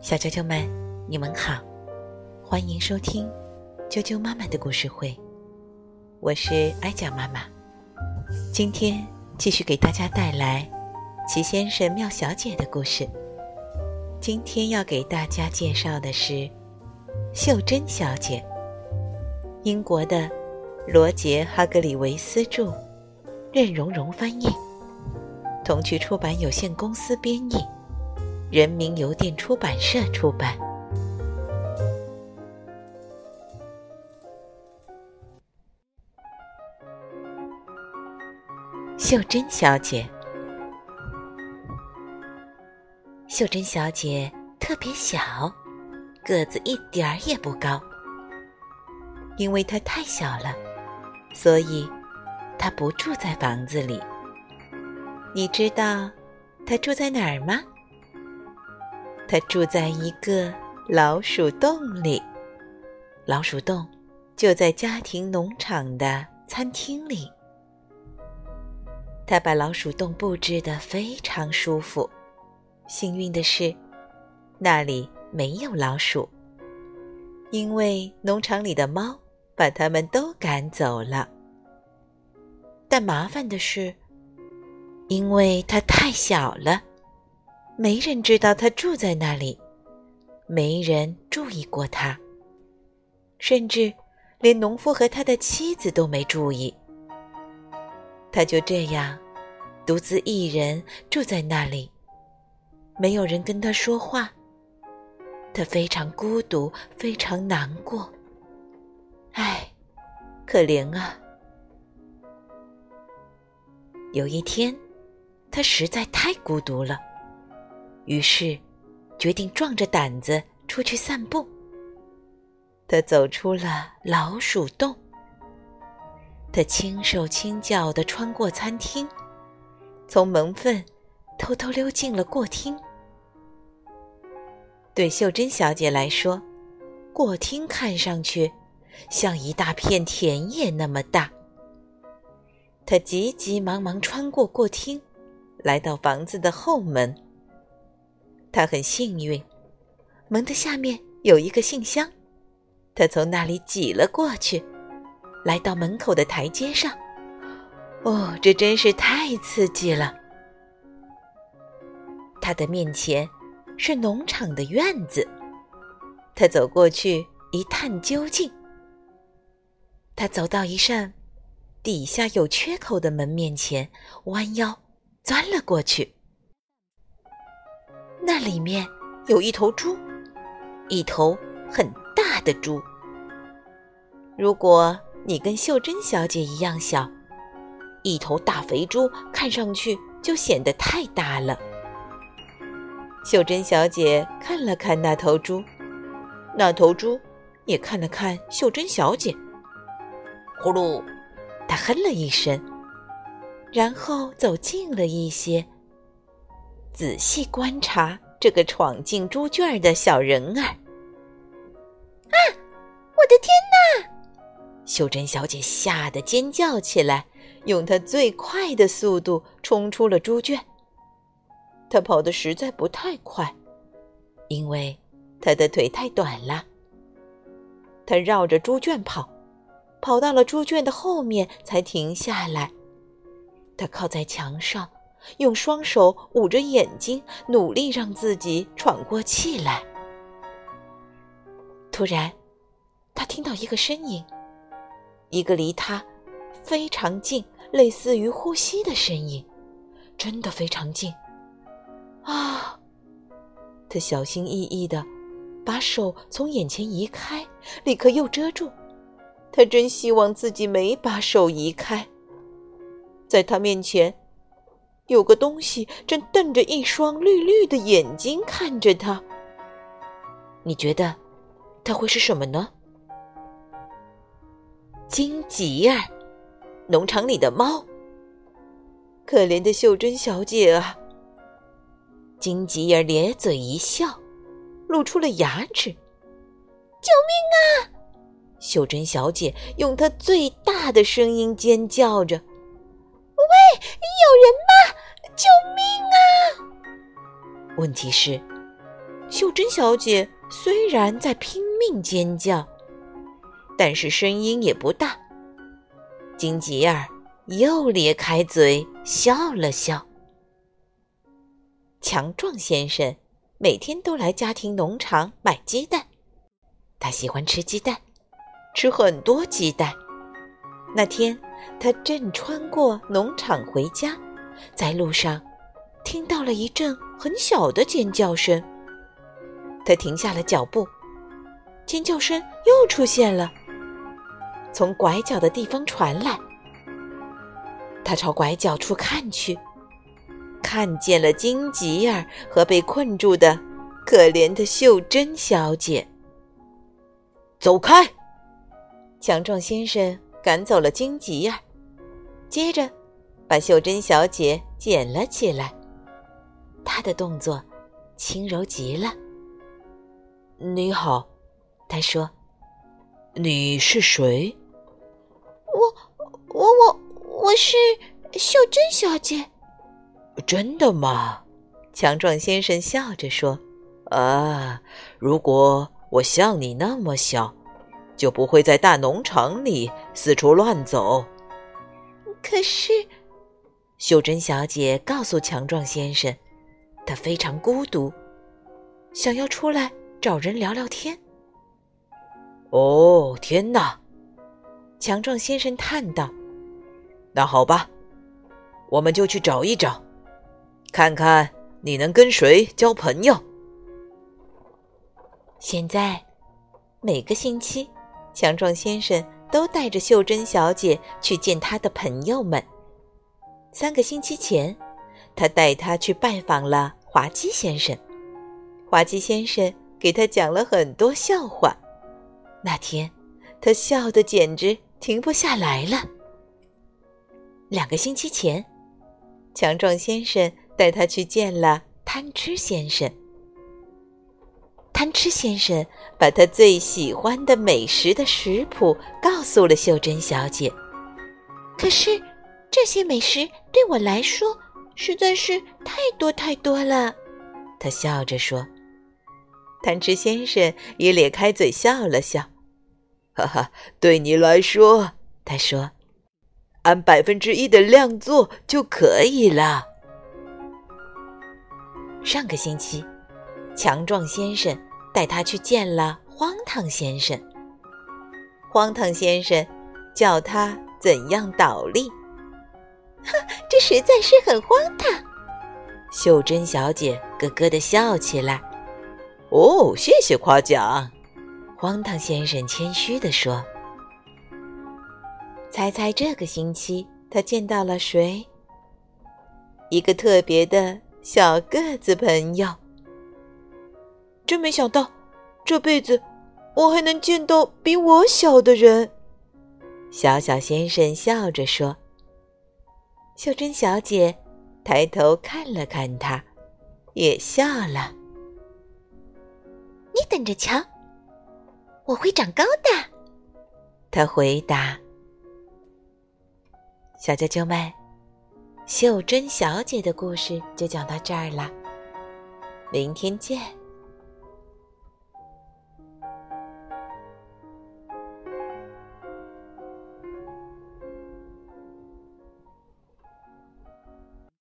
小啾啾们，你们好，欢迎收听啾啾妈妈的故事会，我是艾酱妈妈。今天继续给大家带来齐先生、妙小姐的故事。今天要给大家介绍的是秀珍小姐，英国的罗杰·哈格里维斯著，任蓉蓉翻译，童趣出版有限公司编译。人民邮电出版社出版。秀珍小姐，秀珍小姐特别小，个子一点儿也不高。因为她太小了，所以她不住在房子里。你知道她住在哪儿吗？他住在一个老鼠洞里，老鼠洞就在家庭农场的餐厅里。他把老鼠洞布置得非常舒服。幸运的是，那里没有老鼠，因为农场里的猫把它们都赶走了。但麻烦的是，因为它太小了。没人知道他住在那里，没人注意过他，甚至连农夫和他的妻子都没注意。他就这样独自一人住在那里，没有人跟他说话。他非常孤独，非常难过。唉，可怜啊！有一天，他实在太孤独了。于是，决定壮着胆子出去散步。他走出了老鼠洞。他轻手轻脚地穿过餐厅，从门缝偷偷溜进了过厅。对秀珍小姐来说，过厅看上去像一大片田野那么大。她急急忙忙穿过过厅，来到房子的后门。他很幸运，门的下面有一个信箱，他从那里挤了过去，来到门口的台阶上。哦，这真是太刺激了！他的面前是农场的院子，他走过去一探究竟。他走到一扇底下有缺口的门面前，弯腰钻了过去。那里面有一头猪，一头很大的猪。如果你跟秀珍小姐一样小，一头大肥猪看上去就显得太大了。秀珍小姐看了看那头猪，那头猪也看了看秀珍小姐。呼噜，她哼了一声，然后走近了一些。仔细观察这个闯进猪圈的小人儿。啊！我的天哪！秀珍小姐吓得尖叫起来，用她最快的速度冲出了猪圈。她跑得实在不太快，因为她的腿太短了。她绕着猪圈跑，跑到了猪圈的后面才停下来。她靠在墙上。用双手捂着眼睛，努力让自己喘过气来。突然，他听到一个声音，一个离他非常近、类似于呼吸的声音，真的非常近。啊！他小心翼翼的把手从眼前移开，立刻又遮住。他真希望自己没把手移开，在他面前。有个东西正瞪着一双绿绿的眼睛看着他。你觉得，它会是什么呢？金吉儿，农场里的猫。可怜的秀珍小姐啊！金吉儿咧嘴一笑，露出了牙齿。救命啊！秀珍小姐用她最大的声音尖叫着。喂，有人吗？救命啊！问题是，秀珍小姐虽然在拼命尖叫，但是声音也不大。金吉尔又咧开嘴笑了笑。强壮先生每天都来家庭农场买鸡蛋，他喜欢吃鸡蛋，吃很多鸡蛋。那天，他正穿过农场回家，在路上听到了一阵很小的尖叫声。他停下了脚步，尖叫声又出现了，从拐角的地方传来。他朝拐角处看去，看见了金吉儿和被困住的可怜的秀珍小姐。走开，强壮先生。赶走了荆棘儿，接着把秀珍小姐捡了起来。她的动作轻柔极了。你好，他说：“你是谁？”“我、我、我、我是秀珍小姐。”“真的吗？”强壮先生笑着说：“啊，如果我像你那么小。”就不会在大农场里四处乱走。可是，秀珍小姐告诉强壮先生，她非常孤独，想要出来找人聊聊天。哦，天哪！强壮先生叹道：“那好吧，我们就去找一找，看看你能跟谁交朋友。”现在，每个星期。强壮先生都带着秀珍小姐去见他的朋友们。三个星期前，他带她去拜访了滑稽先生。滑稽先生给他讲了很多笑话。那天，他笑得简直停不下来了。两个星期前，强壮先生带他去见了贪吃先生。贪吃先生把他最喜欢的美食的食谱告诉了秀珍小姐。可是，这些美食对我来说实在是太多太多了。他笑着说。贪吃先生也咧开嘴笑了笑，哈哈，对你来说，他说，按百分之一的量做就可以了。上个星期，强壮先生。带他去见了荒唐先生。荒唐先生教他怎样倒立。哼，这实在是很荒唐。秀珍小姐咯咯的笑起来。哦，谢谢夸奖。荒唐先生谦虚地说。猜猜这个星期他见到了谁？一个特别的小个子朋友。真没想到，这辈子我还能见到比我小的人。小小先生笑着说：“秀珍小姐抬头看了看他，也笑了。你等着瞧，我会长高的。”他回答。小啾啾们，秀珍小姐的故事就讲到这儿了，明天见。